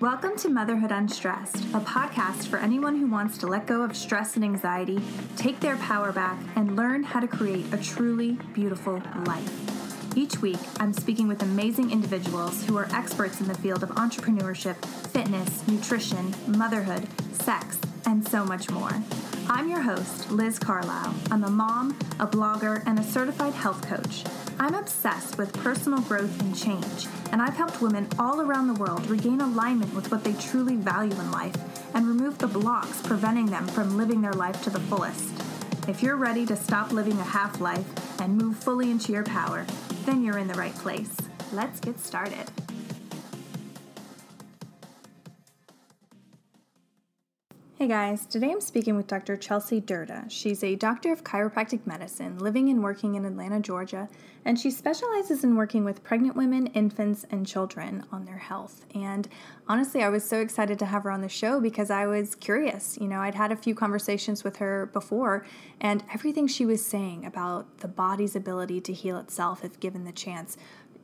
Welcome to Motherhood Unstressed, a podcast for anyone who wants to let go of stress and anxiety, take their power back, and learn how to create a truly beautiful life. Each week, I'm speaking with amazing individuals who are experts in the field of entrepreneurship, fitness, nutrition, motherhood, sex, and so much more. I'm your host, Liz Carlisle. I'm a mom, a blogger, and a certified health coach. I'm obsessed with personal growth and change, and I've helped women all around the world regain alignment with what they truly value in life and remove the blocks preventing them from living their life to the fullest. If you're ready to stop living a half life and move fully into your power, then you're in the right place. Let's get started. Hey guys, today I'm speaking with Dr. Chelsea Durda. She's a doctor of chiropractic medicine living and working in Atlanta, Georgia, and she specializes in working with pregnant women, infants, and children on their health. And honestly, I was so excited to have her on the show because I was curious. You know, I'd had a few conversations with her before, and everything she was saying about the body's ability to heal itself if given the chance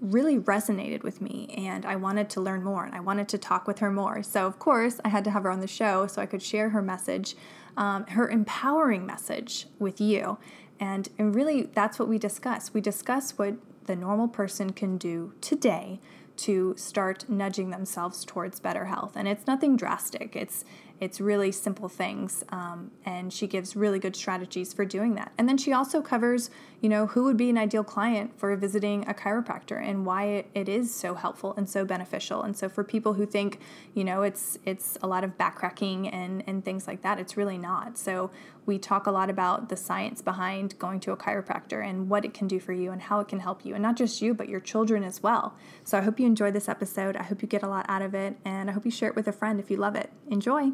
really resonated with me and I wanted to learn more and I wanted to talk with her more. So, of course, I had to have her on the show so I could share her message, um, her empowering message with you. And, and really, that's what we discuss. We discuss what the normal person can do today to start nudging themselves towards better health. And it's nothing drastic. It's it's really simple things, um, and she gives really good strategies for doing that. And then she also covers, you know, who would be an ideal client for visiting a chiropractor and why it, it is so helpful and so beneficial. And so for people who think, you know, it's it's a lot of backcracking and and things like that, it's really not. So we talk a lot about the science behind going to a chiropractor and what it can do for you and how it can help you, and not just you, but your children as well. So I hope you enjoy this episode. I hope you get a lot out of it, and I hope you share it with a friend if you love it. Enjoy.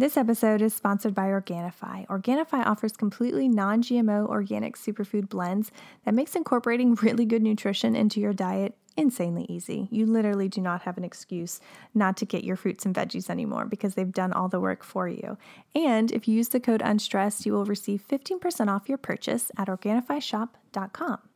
This episode is sponsored by Organifi. Organifi offers completely non GMO organic superfood blends that makes incorporating really good nutrition into your diet insanely easy. You literally do not have an excuse not to get your fruits and veggies anymore because they've done all the work for you. And if you use the code UNSTRESSED, you will receive 15% off your purchase at OrganifiShop.com.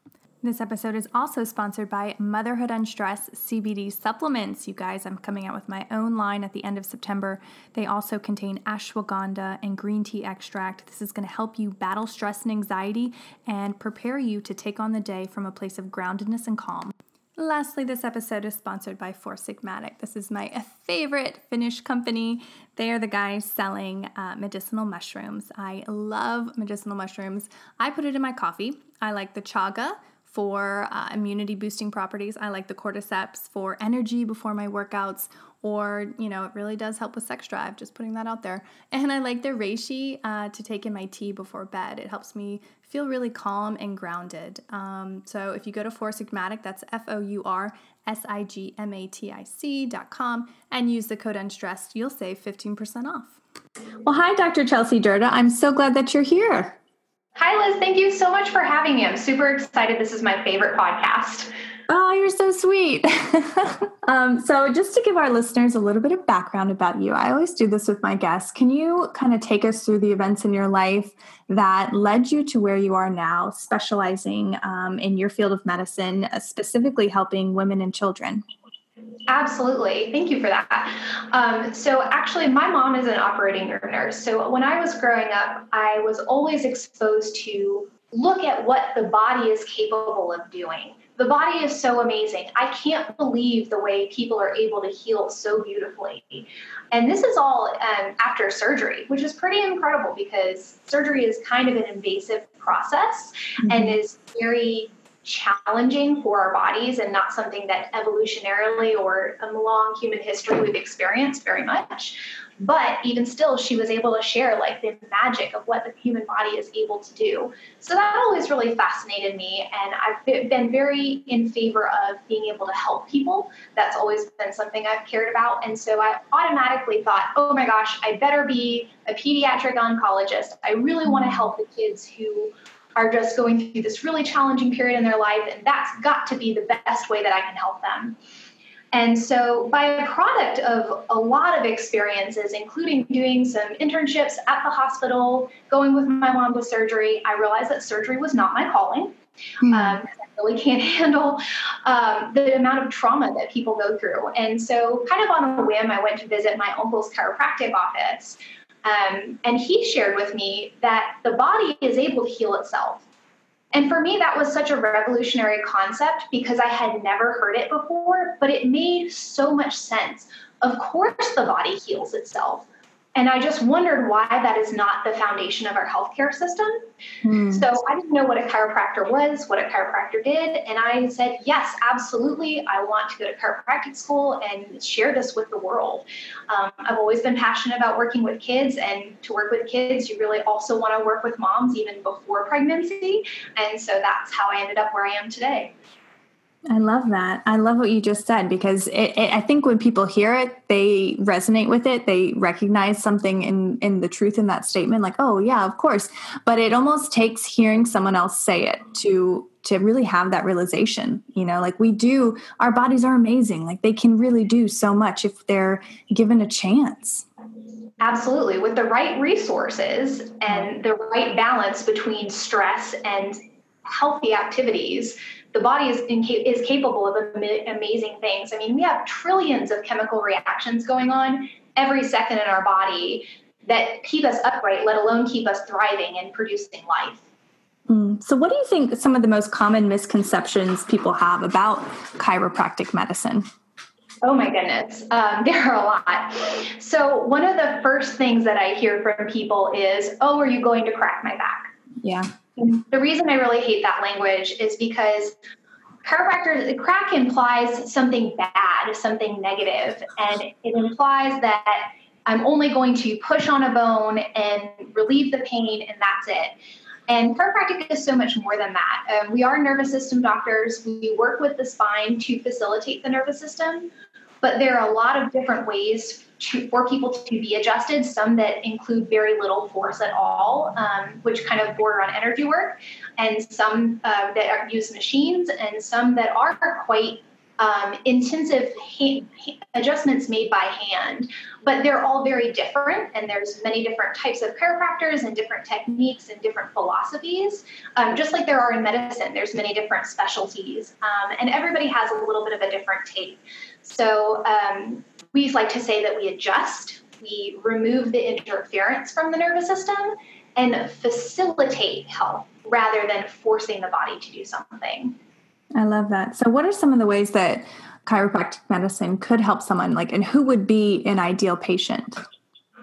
This episode is also sponsored by Motherhood Unstressed CBD supplements. You guys, I'm coming out with my own line at the end of September. They also contain ashwagandha and green tea extract. This is going to help you battle stress and anxiety and prepare you to take on the day from a place of groundedness and calm. Lastly, this episode is sponsored by Four Sigmatic. This is my favorite Finnish company. They are the guys selling uh, medicinal mushrooms. I love medicinal mushrooms. I put it in my coffee. I like the chaga for uh, immunity boosting properties. I like the cordyceps for energy before my workouts, or, you know, it really does help with sex drive, just putting that out there. And I like the reishi uh, to take in my tea before bed. It helps me feel really calm and grounded. Um, so if you go to Four Sigmatic, that's F O U R S I G M A T I C dot com, and use the code UNSTRESSED, you'll save 15% off. Well, hi, Dr. Chelsea Durda. I'm so glad that you're here. Hi, Liz. Thank you so much for having me. I'm super excited. This is my favorite podcast. Oh, you're so sweet. um, so, just to give our listeners a little bit of background about you, I always do this with my guests. Can you kind of take us through the events in your life that led you to where you are now, specializing um, in your field of medicine, uh, specifically helping women and children? Absolutely. Thank you for that. Um, so, actually, my mom is an operating room nurse. So, when I was growing up, I was always exposed to look at what the body is capable of doing. The body is so amazing. I can't believe the way people are able to heal so beautifully. And this is all um, after surgery, which is pretty incredible because surgery is kind of an invasive process mm-hmm. and is very challenging for our bodies and not something that evolutionarily or along human history we've experienced very much. but even still she was able to share like the magic of what the human body is able to do. So that always really fascinated me and i've been very in favor of being able to help people. That's always been something i've cared about and so i automatically thought oh my gosh i better be a pediatric oncologist. I really want to help the kids who are just going through this really challenging period in their life and that's got to be the best way that i can help them and so, by a product of a lot of experiences, including doing some internships at the hospital, going with my mom with surgery, I realized that surgery was not my calling. Mm. Um, I really can't handle um, the amount of trauma that people go through. And so, kind of on a whim, I went to visit my uncle's chiropractic office. Um, and he shared with me that the body is able to heal itself. And for me, that was such a revolutionary concept because I had never heard it before, but it made so much sense. Of course, the body heals itself. And I just wondered why that is not the foundation of our healthcare system. Mm. So I didn't know what a chiropractor was, what a chiropractor did. And I said, yes, absolutely. I want to go to chiropractic school and share this with the world. Um, I've always been passionate about working with kids. And to work with kids, you really also want to work with moms even before pregnancy. And so that's how I ended up where I am today. I love that. I love what you just said because it, it, I think when people hear it, they resonate with it. They recognize something in in the truth in that statement, like, "Oh, yeah, of course." But it almost takes hearing someone else say it to to really have that realization. You know, like we do. Our bodies are amazing. Like they can really do so much if they're given a chance. Absolutely, with the right resources and the right balance between stress and healthy activities the body is, is capable of amazing things. I mean, we have trillions of chemical reactions going on every second in our body that keep us upright, let alone keep us thriving and producing life. Mm. So, what do you think some of the most common misconceptions people have about chiropractic medicine? Oh my goodness, um, there are a lot. So, one of the first things that I hear from people is, Oh, are you going to crack my back? Yeah. The reason I really hate that language is because chiropractors, crack implies something bad, something negative, and it implies that I'm only going to push on a bone and relieve the pain, and that's it. And chiropractic is so much more than that. Um, we are nervous system doctors. We work with the spine to facilitate the nervous system, but there are a lot of different ways to, for people to be adjusted, some that include very little force at all, um, which kind of border on energy work, and some uh, that are, use machines, and some that are quite um, intensive adjustments made by hand. But they're all very different, and there's many different types of chiropractors and different techniques and different philosophies. Um, just like there are in medicine, there's many different specialties, um, and everybody has a little bit of a different take. So um, we like to say that we adjust, we remove the interference from the nervous system, and facilitate health rather than forcing the body to do something. I love that. So, what are some of the ways that chiropractic medicine could help someone? Like, and who would be an ideal patient?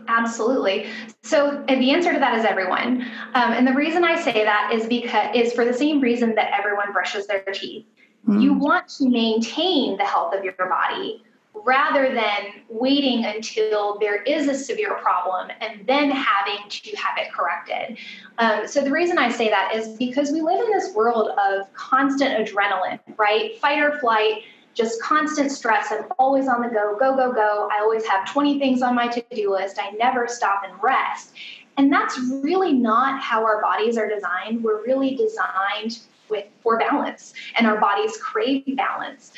Absolutely. So the answer to that is everyone. Um, and the reason I say that is because is for the same reason that everyone brushes their teeth. Mm. You want to maintain the health of your body rather than waiting until there is a severe problem and then having to have it corrected. Um, so, the reason I say that is because we live in this world of constant adrenaline, right? Fight or flight, just constant stress. I'm always on the go, go, go, go. I always have 20 things on my to do list. I never stop and rest. And that's really not how our bodies are designed. We're really designed with for balance and our bodies crave balance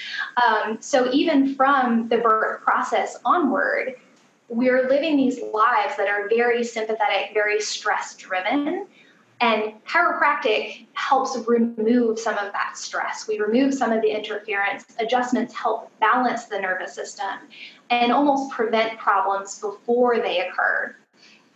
um, so even from the birth process onward we're living these lives that are very sympathetic very stress driven and chiropractic helps remove some of that stress. We remove some of the interference. Adjustments help balance the nervous system and almost prevent problems before they occur.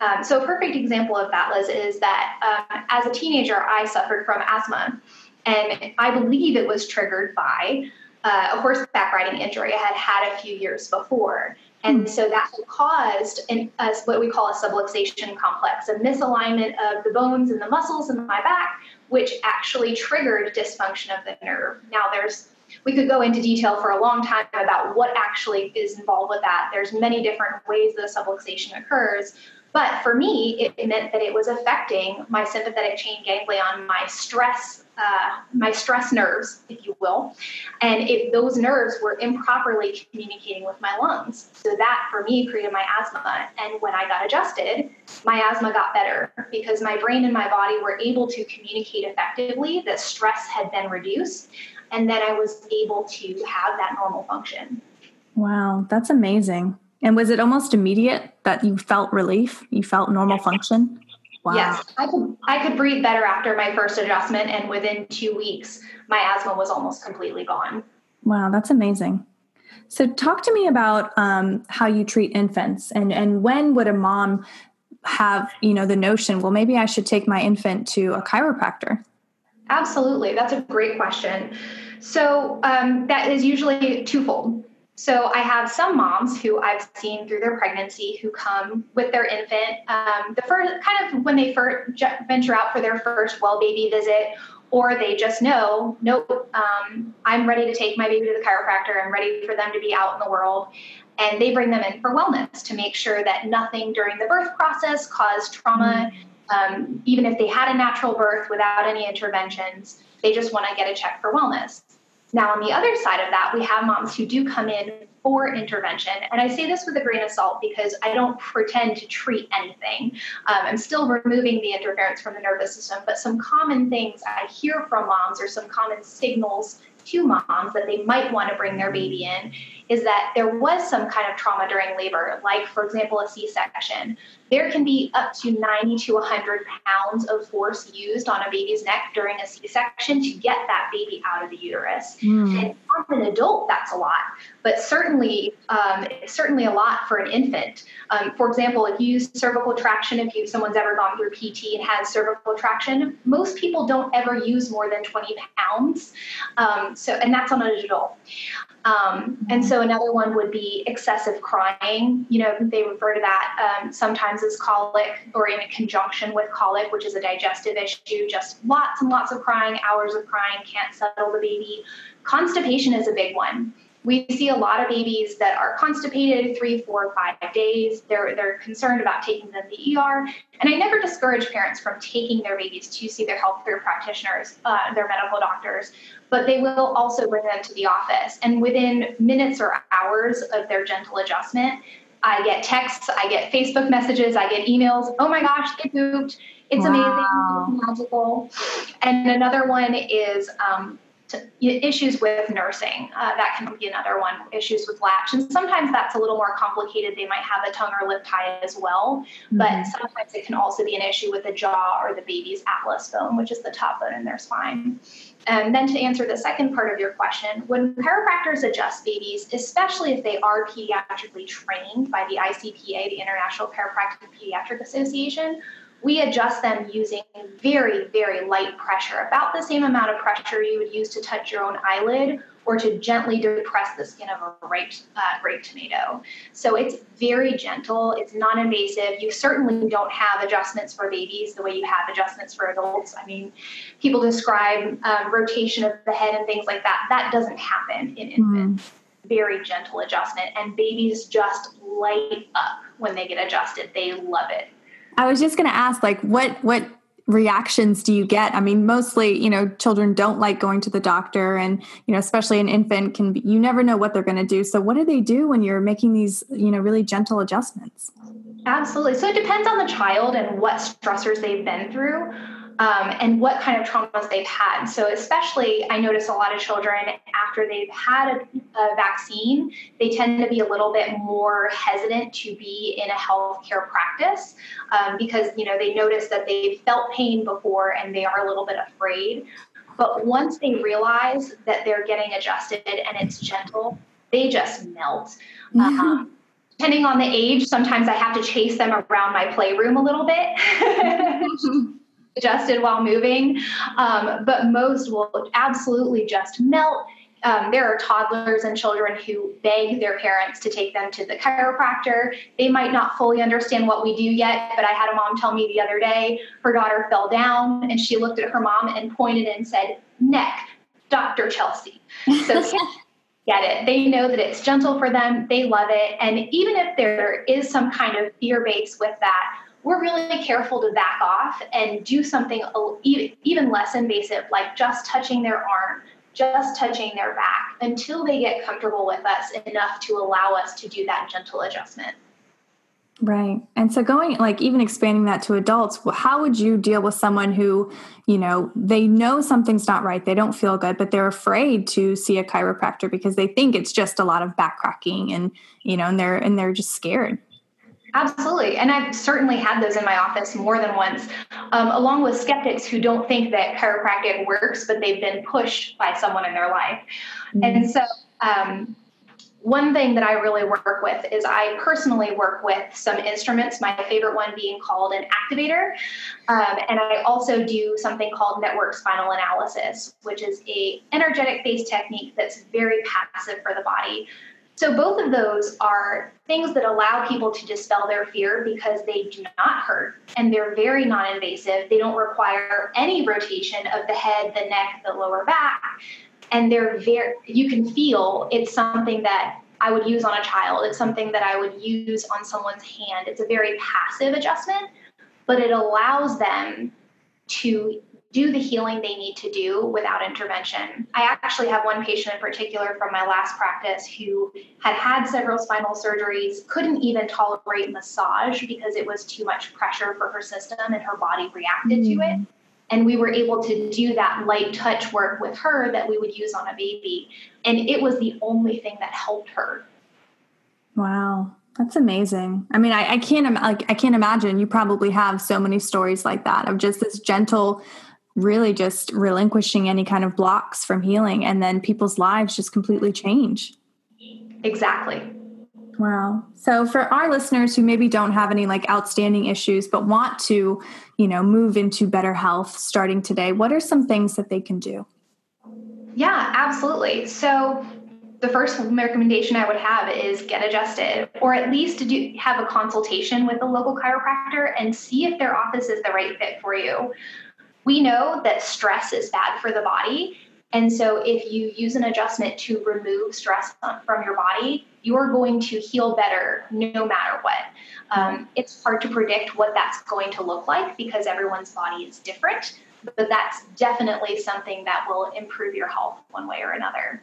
Um, so, a perfect example of that, Liz, is that um, as a teenager, I suffered from asthma. And I believe it was triggered by uh, a horseback riding injury I had had a few years before. And hmm. so that caused an, a, what we call a subluxation complex, a misalignment of the bones and the muscles in my back, which actually triggered dysfunction of the nerve. Now, there's we could go into detail for a long time about what actually is involved with that. There's many different ways the subluxation occurs. But for me, it meant that it was affecting my sympathetic chain ganglion, my stress uh, my stress nerves, if you will, and if those nerves were improperly communicating with my lungs. So that for me created my asthma. And when I got adjusted, my asthma got better because my brain and my body were able to communicate effectively that stress had been reduced. And then I was able to have that normal function. Wow, that's amazing. And was it almost immediate that you felt relief? You felt normal function? Wow. Yes, I could I could breathe better after my first adjustment, and within two weeks, my asthma was almost completely gone. Wow, that's amazing. So, talk to me about um, how you treat infants, and and when would a mom have you know the notion? Well, maybe I should take my infant to a chiropractor. Absolutely, that's a great question. So um, that is usually twofold. So I have some moms who I've seen through their pregnancy who come with their infant. Um, the first kind of when they first venture out for their first well baby visit, or they just know, nope, um, I'm ready to take my baby to the chiropractor. I'm ready for them to be out in the world. And they bring them in for wellness to make sure that nothing during the birth process caused trauma. Um, even if they had a natural birth without any interventions, they just want to get a check for wellness. Now, on the other side of that, we have moms who do come in for intervention. And I say this with a grain of salt because I don't pretend to treat anything. Um, I'm still removing the interference from the nervous system, but some common things I hear from moms or some common signals to moms that they might want to bring their baby in is that there was some kind of trauma during labor, like, for example, a C section. There can be up to 90 to 100 pounds of force used on a baby's neck during a C section to get that baby out of the uterus. Mm. And on an adult, that's a lot, but certainly, um, certainly a lot for an infant. Um, for example, if you use cervical traction, if you, someone's ever gone through PT and has cervical traction, most people don't ever use more than 20 pounds. Um, so, and that's on adult. Um, and so another one would be excessive crying. You know, they refer to that um, sometimes as colic or in conjunction with colic, which is a digestive issue. Just lots and lots of crying, hours of crying, can't settle the baby. Constipation is a big one. We see a lot of babies that are constipated three, four, five days. They're, they're concerned about taking them to the ER. And I never discourage parents from taking their babies to see their healthcare practitioners, uh, their medical doctors, but they will also bring them to the office. And within minutes or hours of their gentle adjustment, I get texts, I get Facebook messages, I get emails. Oh my gosh, they pooped. It's wow. amazing, magical. And another one is um, issues with nursing. Uh, that can be another one. Issues with latch, and sometimes that's a little more complicated. They might have a tongue or lip tie as well, mm-hmm. but sometimes it can also be an issue with the jaw or the baby's atlas bone, which is the top bone in their spine. And then to answer the second part of your question, when chiropractors adjust babies, especially if they are pediatrically trained by the ICPA, the International Chiropractic Pediatric Association, we adjust them using very, very light pressure, about the same amount of pressure you would use to touch your own eyelid or to gently depress the skin of a ripe, uh, grape tomato. So it's very gentle, it's non invasive. You certainly don't have adjustments for babies the way you have adjustments for adults. I mean, people describe um, rotation of the head and things like that. That doesn't happen in infants. Mm. Very gentle adjustment, and babies just light up when they get adjusted. They love it. I was just going to ask, like, what what reactions do you get? I mean, mostly, you know, children don't like going to the doctor, and you know, especially an infant can be. You never know what they're going to do. So, what do they do when you're making these, you know, really gentle adjustments? Absolutely. So it depends on the child and what stressors they've been through um, and what kind of traumas they've had. So, especially, I notice a lot of children after they've had a, a, vaccine, they tend to be a little bit more hesitant to be in a healthcare practice um, because you know they notice that they've felt pain before and they are a little bit afraid. But once they realize that they're getting adjusted and it's gentle, they just melt. Mm-hmm. Um, depending on the age, sometimes I have to chase them around my playroom a little bit. adjusted while moving, um, but most will absolutely just melt. Um, there are toddlers and children who beg their parents to take them to the chiropractor. They might not fully understand what we do yet, but I had a mom tell me the other day her daughter fell down and she looked at her mom and pointed and said, neck, Dr. Chelsea. So get it. They know that it's gentle for them. They love it. And even if there is some kind of fear base with that, we're really careful to back off and do something even less invasive, like just touching their arm, just touching their back, until they get comfortable with us enough to allow us to do that gentle adjustment. Right. And so going like even expanding that to adults, how would you deal with someone who, you know, they know something's not right, they don't feel good, but they're afraid to see a chiropractor because they think it's just a lot of back cracking and, you know, and they're and they're just scared. Absolutely. And I've certainly had those in my office more than once, um, along with skeptics who don't think that chiropractic works, but they've been pushed by someone in their life. Mm-hmm. And so um, one thing that I really work with is I personally work with some instruments, my favorite one being called an activator. Um, and I also do something called network spinal analysis, which is a energetic based technique that's very passive for the body. So both of those are things that allow people to dispel their fear because they do not hurt and they're very non-invasive. They don't require any rotation of the head, the neck, the lower back and they're very you can feel it's something that I would use on a child. It's something that I would use on someone's hand. It's a very passive adjustment, but it allows them to do the healing they need to do without intervention. I actually have one patient in particular from my last practice who had had several spinal surgeries, couldn't even tolerate massage because it was too much pressure for her system and her body reacted mm. to it. Mm. And we were able to do that light touch work with her that we would use on a baby. And it was the only thing that helped her. Wow. That's amazing. I mean, I, I can't like I can't imagine. You probably have so many stories like that of just this gentle, really just relinquishing any kind of blocks from healing, and then people's lives just completely change. Exactly. Wow. So for our listeners who maybe don't have any like outstanding issues but want to, you know, move into better health starting today, what are some things that they can do? Yeah, absolutely. So the first recommendation I would have is get adjusted or at least do have a consultation with a local chiropractor and see if their office is the right fit for you. We know that stress is bad for the body and so, if you use an adjustment to remove stress from your body, you're going to heal better no matter what. Um, it's hard to predict what that's going to look like because everyone's body is different, but that's definitely something that will improve your health one way or another.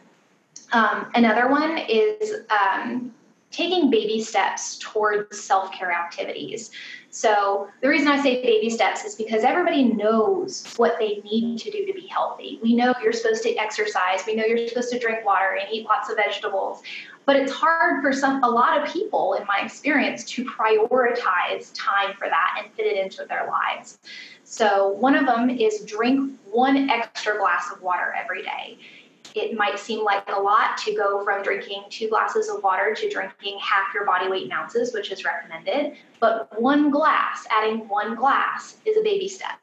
Um, another one is um, taking baby steps towards self care activities. So, the reason I say baby steps is because everybody knows what they need to do to be healthy. We know you're supposed to exercise, we know you're supposed to drink water and eat lots of vegetables. But it's hard for some a lot of people in my experience to prioritize time for that and fit it into their lives. So, one of them is drink one extra glass of water every day it might seem like a lot to go from drinking two glasses of water to drinking half your body weight in ounces, which is recommended. But one glass, adding one glass, is a baby step.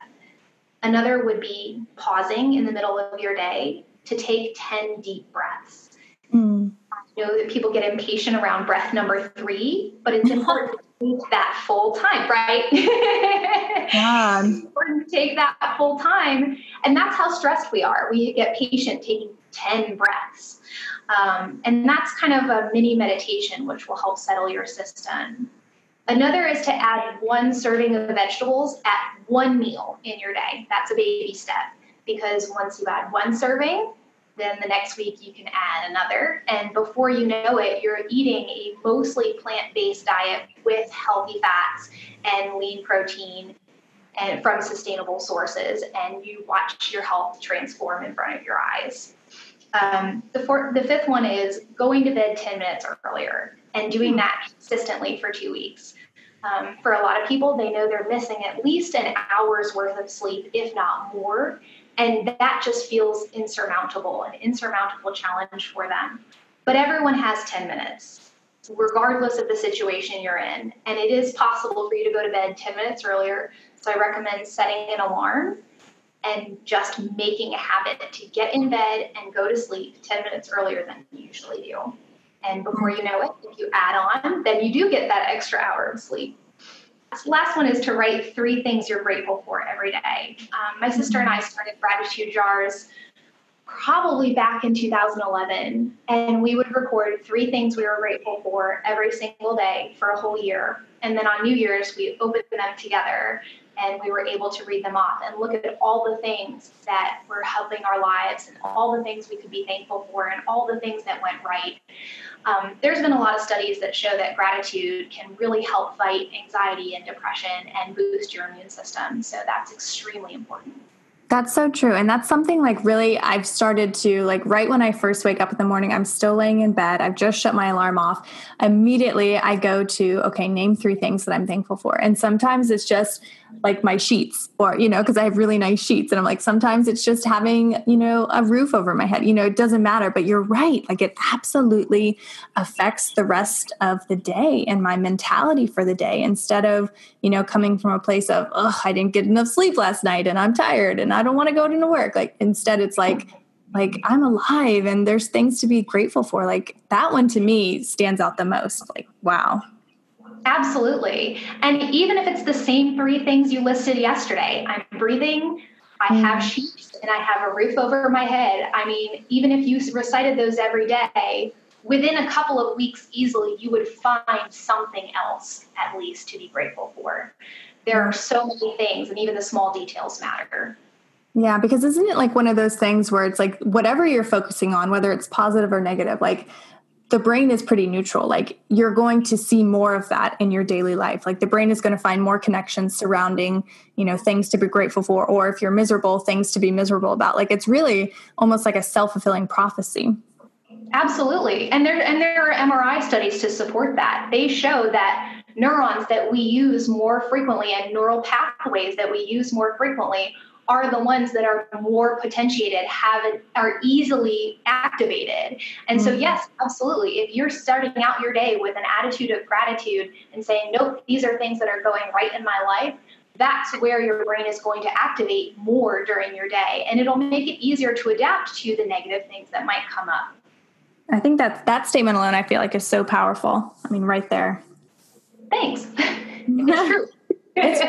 Another would be pausing in the middle of your day to take 10 deep breaths. Mm. I know that people get impatient around breath number three, but it's important take that full time, right? Yeah. it's important to take that full time. And that's how stressed we are. We get patient taking 10 breaths. Um, and that's kind of a mini meditation, which will help settle your system. Another is to add one serving of vegetables at one meal in your day. That's a baby step because once you add one serving, then the next week you can add another. And before you know it, you're eating a mostly plant based diet with healthy fats and lean protein and from sustainable sources. And you watch your health transform in front of your eyes. Um, the, fourth, the fifth one is going to bed 10 minutes earlier and doing that consistently for two weeks. Um, for a lot of people, they know they're missing at least an hour's worth of sleep, if not more. And that just feels insurmountable, an insurmountable challenge for them. But everyone has 10 minutes, regardless of the situation you're in. And it is possible for you to go to bed 10 minutes earlier. So I recommend setting an alarm and just making a habit to get in bed and go to sleep 10 minutes earlier than you usually do. And before you know it, if you add on, then you do get that extra hour of sleep. Last one is to write three things you're grateful for every day. Um, my sister and I started gratitude jars probably back in 2011, and we would record three things we were grateful for every single day for a whole year. And then on New Year's, we opened them together and we were able to read them off and look at all the things that were helping our lives and all the things we could be thankful for and all the things that went right. Um, there's been a lot of studies that show that gratitude can really help fight anxiety and depression and boost your immune system. So that's extremely important. That's so true. And that's something like really I've started to like right when I first wake up in the morning, I'm still laying in bed. I've just shut my alarm off. Immediately I go to, okay, name three things that I'm thankful for. And sometimes it's just like my sheets or, you know, because I have really nice sheets. And I'm like, sometimes it's just having, you know, a roof over my head. You know, it doesn't matter. But you're right. Like it absolutely affects the rest of the day and my mentality for the day instead of, you know, coming from a place of, oh, I didn't get enough sleep last night and I'm tired and I don't want to go to work. Like instead it's like, like I'm alive and there's things to be grateful for. Like that one to me stands out the most. Like, wow. Absolutely. And even if it's the same three things you listed yesterday, I'm breathing, I have mm. sheets, and I have a roof over my head. I mean, even if you recited those every day, within a couple of weeks easily, you would find something else at least to be grateful for. There are so many things, and even the small details matter. Yeah, because isn't it like one of those things where it's like whatever you're focusing on, whether it's positive or negative, like the brain is pretty neutral. Like you're going to see more of that in your daily life. Like the brain is going to find more connections surrounding, you know, things to be grateful for, or if you're miserable, things to be miserable about. Like it's really almost like a self fulfilling prophecy. Absolutely. And there and there are MRI studies to support that. They show that neurons that we use more frequently and neural pathways that we use more frequently are the ones that are more potentiated, have are easily activated. And so, mm-hmm. yes, absolutely. If you're starting out your day with an attitude of gratitude and saying, "Nope, these are things that are going right in my life," that's where your brain is going to activate more during your day, and it'll make it easier to adapt to the negative things that might come up. I think that that statement alone, I feel like, is so powerful. I mean, right there. Thanks. it's true it's,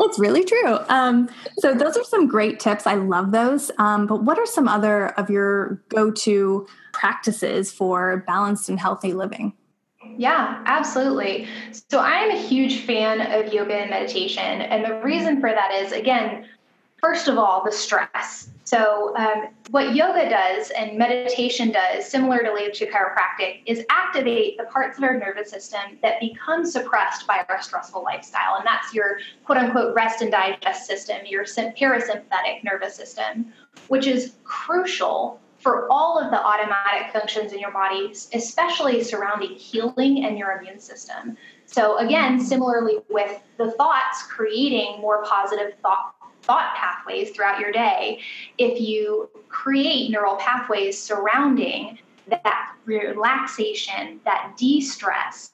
it's really true. Um, so those are some great tips. I love those. Um, but what are some other of your go-to practices for balanced and healthy living? Yeah, absolutely. So I'm a huge fan of yoga and meditation. And the reason for that is, again, first of all, the stress. So, um, what yoga does and meditation does, similarly to chiropractic, is activate the parts of our nervous system that become suppressed by our stressful lifestyle. And that's your quote unquote rest and digest system, your parasympathetic nervous system, which is crucial for all of the automatic functions in your body, especially surrounding healing and your immune system. So, again, similarly with the thoughts, creating more positive thought thought pathways throughout your day, if you create neural pathways surrounding that relaxation, that de stress,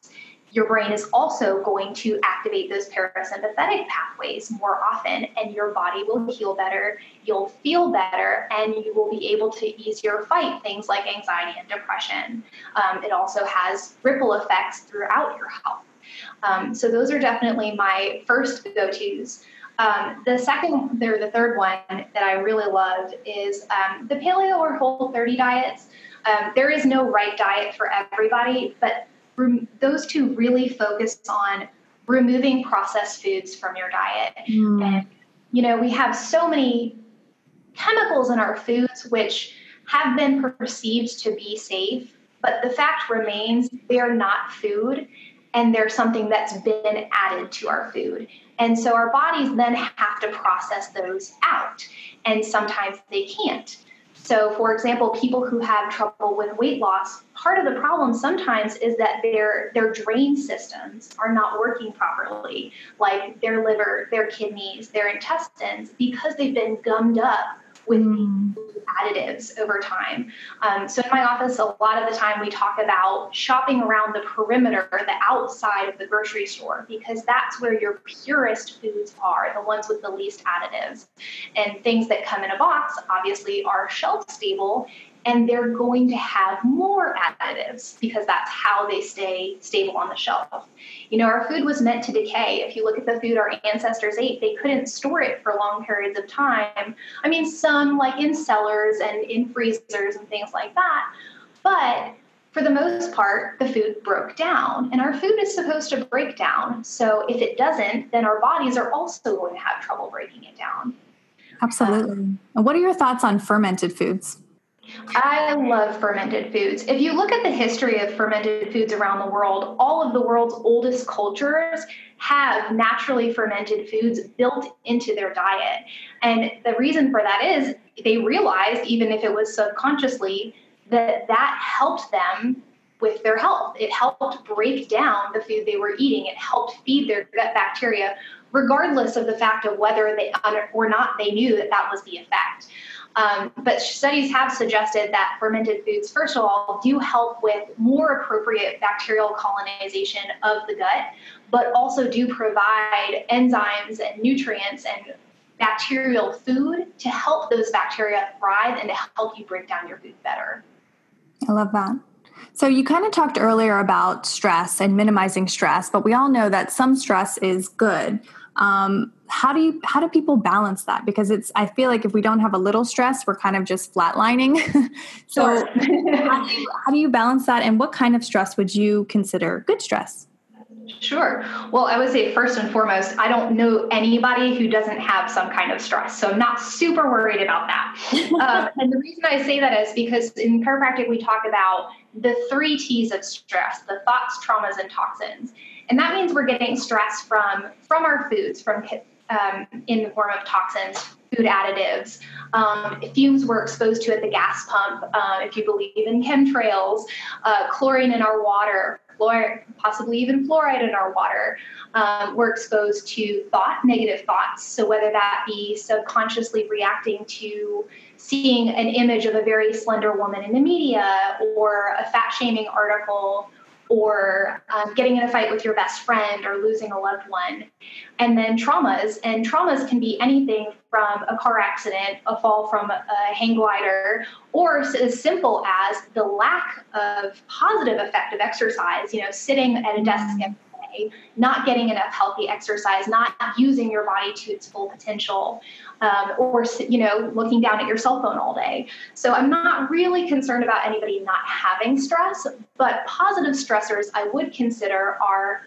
your brain is also going to activate those parasympathetic pathways more often, and your body will heal better, you'll feel better, and you will be able to easier fight things like anxiety and depression. Um, it also has ripple effects throughout your health. Um, so, those are definitely my first go tos. Um, the second, or the third one that I really loved is um, the paleo or whole 30 diets. Um, there is no right diet for everybody, but rem- those two really focus on removing processed foods from your diet. Mm. And, you know, we have so many chemicals in our foods which have been perceived to be safe, but the fact remains they're not food and they're something that's been added to our food. And so our bodies then have to process those out, and sometimes they can't. So, for example, people who have trouble with weight loss, part of the problem sometimes is that their their drain systems are not working properly, like their liver, their kidneys, their intestines, because they've been gummed up with mm. additives over time. Um, so in my office, a lot of the time we talk about shopping around the perimeter, the outside of the grocery store, because that's where your purest foods are, the ones with the least additives. And things that come in a box obviously are shelf stable and they're going to have more additives because that's how they stay stable on the shelf. You know, our food was meant to decay. If you look at the food our ancestors ate, they couldn't store it for long periods of time. I mean, some like in cellars and in freezers and things like that. But for the most part, the food broke down, and our food is supposed to break down. So if it doesn't, then our bodies are also going to have trouble breaking it down. Absolutely. Um, and what are your thoughts on fermented foods? I love fermented foods. If you look at the history of fermented foods around the world, all of the world's oldest cultures have naturally fermented foods built into their diet. And the reason for that is they realized, even if it was subconsciously, that that helped them with their health. It helped break down the food they were eating. It helped feed their gut bacteria, regardless of the fact of whether they or not they knew that that was the effect. Um, but studies have suggested that fermented foods, first of all, do help with more appropriate bacterial colonization of the gut, but also do provide enzymes and nutrients and bacterial food to help those bacteria thrive and to help you break down your food better. I love that. So you kind of talked earlier about stress and minimizing stress, but we all know that some stress is good. Um, how do you how do people balance that because it's i feel like if we don't have a little stress we're kind of just flatlining so how, do you, how do you balance that and what kind of stress would you consider good stress Sure. Well, I would say first and foremost, I don't know anybody who doesn't have some kind of stress. So I'm not super worried about that. um, and the reason I say that is because in chiropractic, we talk about the three T's of stress the thoughts, traumas, and toxins. And that means we're getting stress from, from our foods, from um, in the form of toxins, food additives, um, fumes we're exposed to at the gas pump, uh, if you believe in chemtrails, uh, chlorine in our water, fluoride, possibly even fluoride in our water. Um, we're exposed to thought, negative thoughts. So whether that be subconsciously reacting to seeing an image of a very slender woman in the media or a fat shaming article or um, getting in a fight with your best friend or losing a loved one. And then traumas, and traumas can be anything from a car accident, a fall from a hang glider, or as simple as the lack of positive effect of exercise, you know, sitting at a desk every day, not getting enough healthy exercise, not using your body to its full potential um, or you know looking down at your cell phone all day. So i'm not really concerned about anybody not having stress but positive stressors i would consider are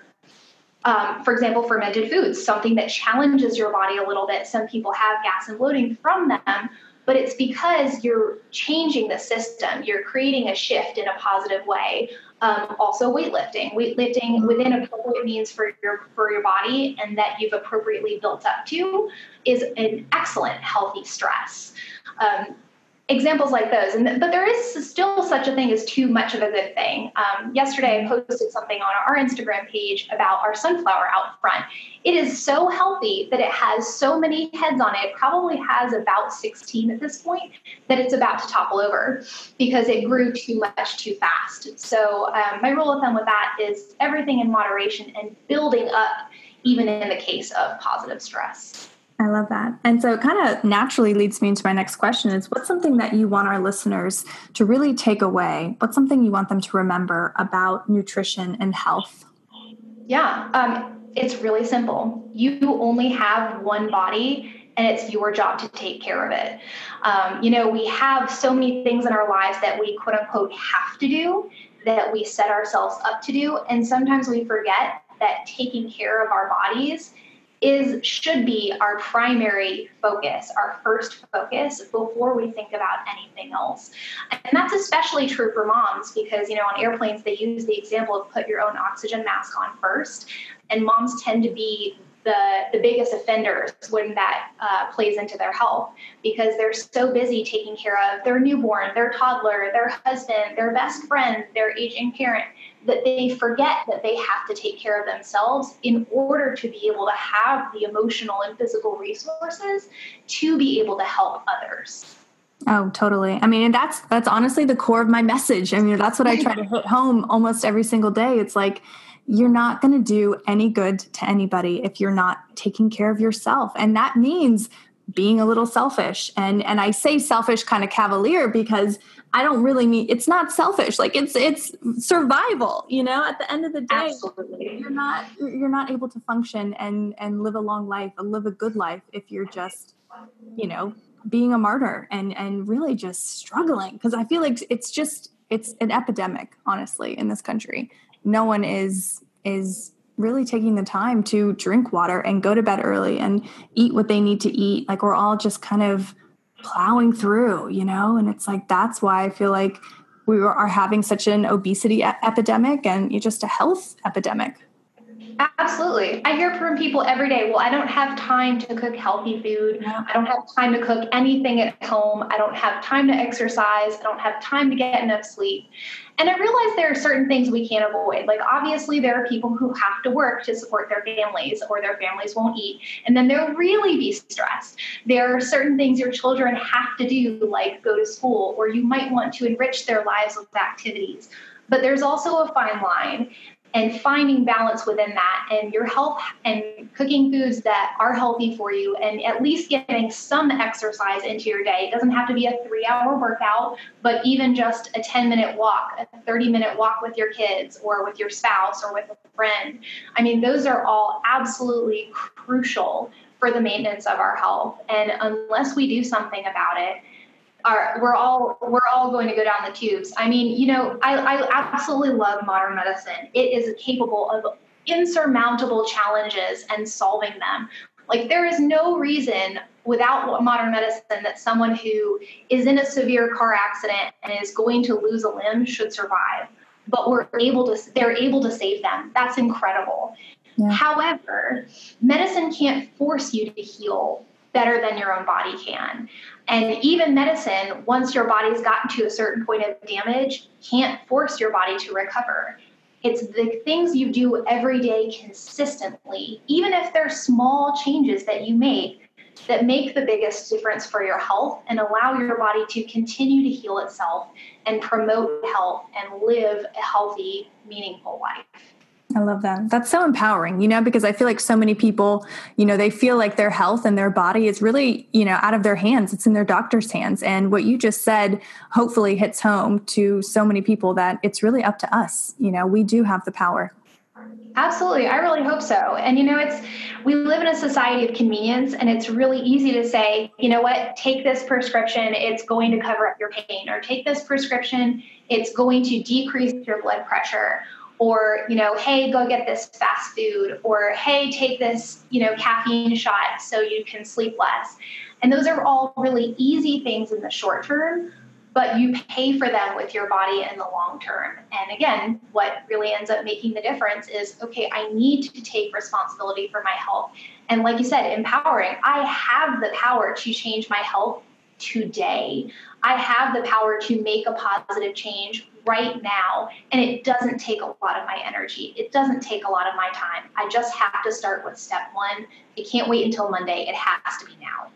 um, for example fermented foods something that challenges your body a little bit. Some people have gas and bloating from them but it's because you're changing the system. You're creating a shift in a positive way um, also weightlifting weightlifting within appropriate means for your for your body and that you've appropriately built up to is an excellent healthy stress. Um, examples like those. And but there is still such a thing as too much of a good thing. Um, yesterday, I posted something on our Instagram page about our sunflower out front. It is so healthy that it has so many heads on it. it probably has about 16 at this point that it's about to topple over because it grew too much too fast. So um, my rule of thumb with that is everything in moderation and building up, even in the case of positive stress. I love that. And so it kind of naturally leads me into my next question is what's something that you want our listeners to really take away? What's something you want them to remember about nutrition and health? Yeah, um, it's really simple. You only have one body and it's your job to take care of it. Um, you know, we have so many things in our lives that we quote unquote have to do, that we set ourselves up to do. And sometimes we forget that taking care of our bodies is should be our primary focus, our first focus before we think about anything else. And that's especially true for moms because you know on airplanes they use the example of put your own oxygen mask on first, and moms tend to be the, the biggest offenders when that uh, plays into their health because they're so busy taking care of their newborn, their toddler, their husband, their best friend, their aging parent that they forget that they have to take care of themselves in order to be able to have the emotional and physical resources to be able to help others. Oh, totally. I mean, that's that's honestly the core of my message. I mean, that's what I try to hit home almost every single day. It's like you're not going to do any good to anybody if you're not taking care of yourself. And that means being a little selfish and and i say selfish kind of cavalier because i don't really mean it's not selfish like it's it's survival you know at the end of the day Absolutely. you're not you're not able to function and and live a long life and live a good life if you're just you know being a martyr and and really just struggling because i feel like it's just it's an epidemic honestly in this country no one is is really taking the time to drink water and go to bed early and eat what they need to eat. Like we're all just kind of plowing through, you know? And it's like that's why I feel like we are having such an obesity epidemic and just a health epidemic. Absolutely. I hear from people every day, well, I don't have time to cook healthy food. I don't have time to cook anything at home. I don't have time to exercise. I don't have time to get enough sleep. And I realize there are certain things we can't avoid. Like, obviously, there are people who have to work to support their families, or their families won't eat. And then they'll really be stressed. There are certain things your children have to do, like go to school, or you might want to enrich their lives with activities. But there's also a fine line and finding balance within that and your health and cooking foods that are healthy for you and at least getting some exercise into your day. It doesn't have to be a three hour workout, but even just a 10 minute walk, a 30 minute walk with your kids or with your spouse or with a friend. I mean, those are all absolutely crucial for the maintenance of our health. And unless we do something about it, are we're all we're all going to go down the tubes. I mean, you know, I, I absolutely love modern medicine. It is capable of insurmountable challenges and solving them. Like there is no reason without modern medicine that someone who is in a severe car accident and is going to lose a limb should survive. But we're able to they're able to save them. That's incredible. Yeah. However, medicine can't force you to heal better than your own body can. And even medicine, once your body's gotten to a certain point of damage, can't force your body to recover. It's the things you do every day consistently, even if they're small changes that you make, that make the biggest difference for your health and allow your body to continue to heal itself and promote health and live a healthy, meaningful life. I love that. That's so empowering, you know, because I feel like so many people, you know, they feel like their health and their body is really, you know, out of their hands. It's in their doctor's hands. And what you just said hopefully hits home to so many people that it's really up to us. You know, we do have the power. Absolutely. I really hope so. And you know, it's we live in a society of convenience and it's really easy to say, you know what, take this prescription, it's going to cover up your pain or take this prescription, it's going to decrease your blood pressure or you know hey go get this fast food or hey take this you know caffeine shot so you can sleep less. And those are all really easy things in the short term but you pay for them with your body in the long term. And again what really ends up making the difference is okay i need to take responsibility for my health. And like you said empowering. I have the power to change my health today. I have the power to make a positive change right now. And it doesn't take a lot of my energy. It doesn't take a lot of my time. I just have to start with step one. It can't wait until Monday. It has to be now.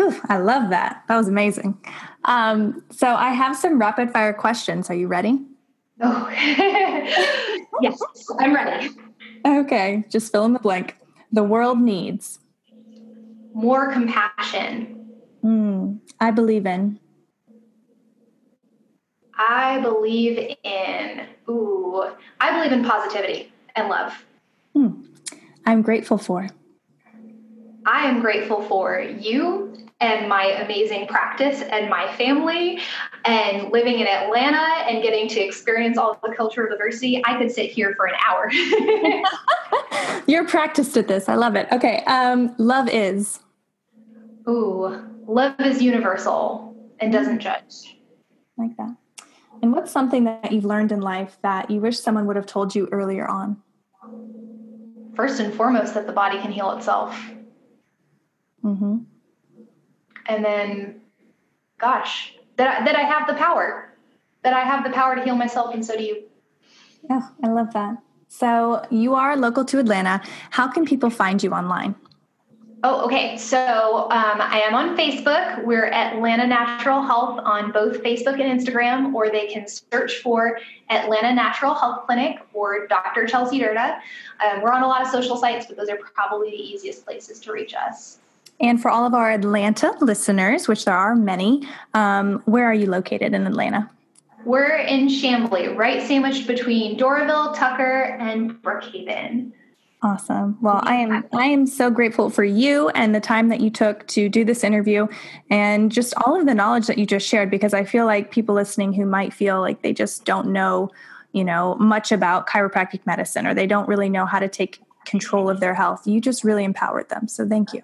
Ooh, I love that. That was amazing. Um, so I have some rapid fire questions. Are you ready? Oh, yes, I'm ready. Okay, just fill in the blank. The world needs more compassion. Mm, I believe in I believe in, ooh, I believe in positivity and love. Hmm. I'm grateful for. I am grateful for you and my amazing practice and my family and living in Atlanta and getting to experience all the cultural diversity. I could sit here for an hour. You're practiced at this. I love it. Okay. Um, love is. Ooh, love is universal and doesn't judge. Like that. And what's something that you've learned in life that you wish someone would have told you earlier on? First and foremost, that the body can heal itself. Mm-hmm. And then, gosh, that I, that I have the power, that I have the power to heal myself, and so do you. Yeah, I love that. So you are local to Atlanta. How can people find you online? Oh, okay. So um, I am on Facebook. We're Atlanta Natural Health on both Facebook and Instagram, or they can search for Atlanta Natural Health Clinic or Dr. Chelsea Durda. Um, we're on a lot of social sites, but those are probably the easiest places to reach us. And for all of our Atlanta listeners, which there are many, um, where are you located in Atlanta? We're in Chamblee, right sandwiched between Doraville, Tucker, and Brookhaven. Awesome. Well, I am I am so grateful for you and the time that you took to do this interview and just all of the knowledge that you just shared because I feel like people listening who might feel like they just don't know, you know, much about chiropractic medicine or they don't really know how to take control of their health. You just really empowered them. So thank you.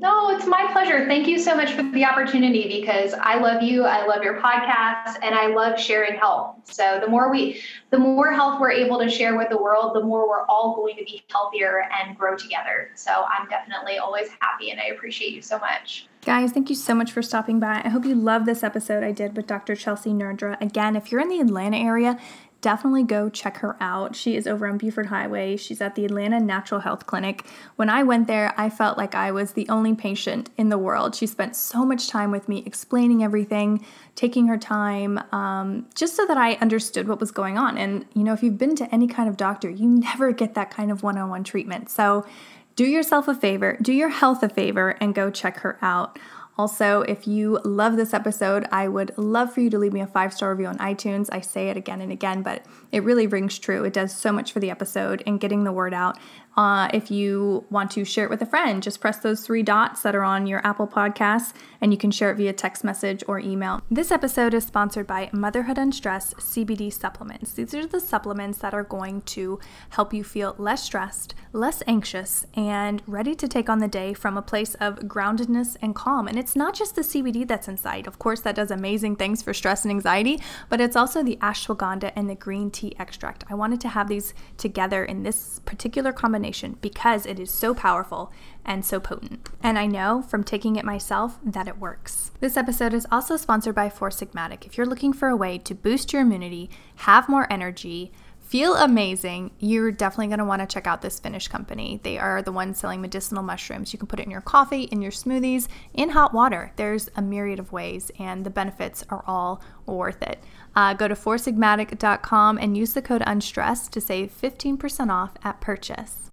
No, it's my pleasure. Thank you so much for the opportunity because I love you. I love your podcast and I love sharing health. So the more we the more health we're able to share with the world, the more we're all going to be healthier and grow together. So I'm definitely always happy and I appreciate you so much. Guys, thank you so much for stopping by. I hope you love this episode I did with Dr. Chelsea Durda. Again, if you're in the Atlanta area definitely go check her out. She is over on Buford Highway. She's at the Atlanta Natural Health Clinic. When I went there, I felt like I was the only patient in the world. She spent so much time with me explaining everything, taking her time, um, just so that I understood what was going on. And, you know, if you've been to any kind of doctor, you never get that kind of one on one treatment. So, do yourself a favor, do your health a favor, and go check her out. Also, if you love this episode, I would love for you to leave me a five star review on iTunes. I say it again and again, but it really rings true. It does so much for the episode and getting the word out. Uh, if you want to share it with a friend, just press those three dots that are on your Apple Podcasts and you can share it via text message or email. This episode is sponsored by Motherhood Unstressed CBD supplements. These are the supplements that are going to help you feel less stressed, less anxious, and ready to take on the day from a place of groundedness and calm. And it's not just the CBD that's inside. Of course, that does amazing things for stress and anxiety, but it's also the ashwagandha and the green tea extract. I wanted to have these together in this particular combination because it is so powerful and so potent. And I know from taking it myself that it works. This episode is also sponsored by Four Sigmatic. If you're looking for a way to boost your immunity, have more energy, feel amazing, you're definitely going to want to check out this Finnish company. They are the ones selling medicinal mushrooms. You can put it in your coffee, in your smoothies, in hot water. There's a myriad of ways, and the benefits are all worth it. Uh, go to foursigmatic.com and use the code UNSTRESSED to save 15% off at purchase.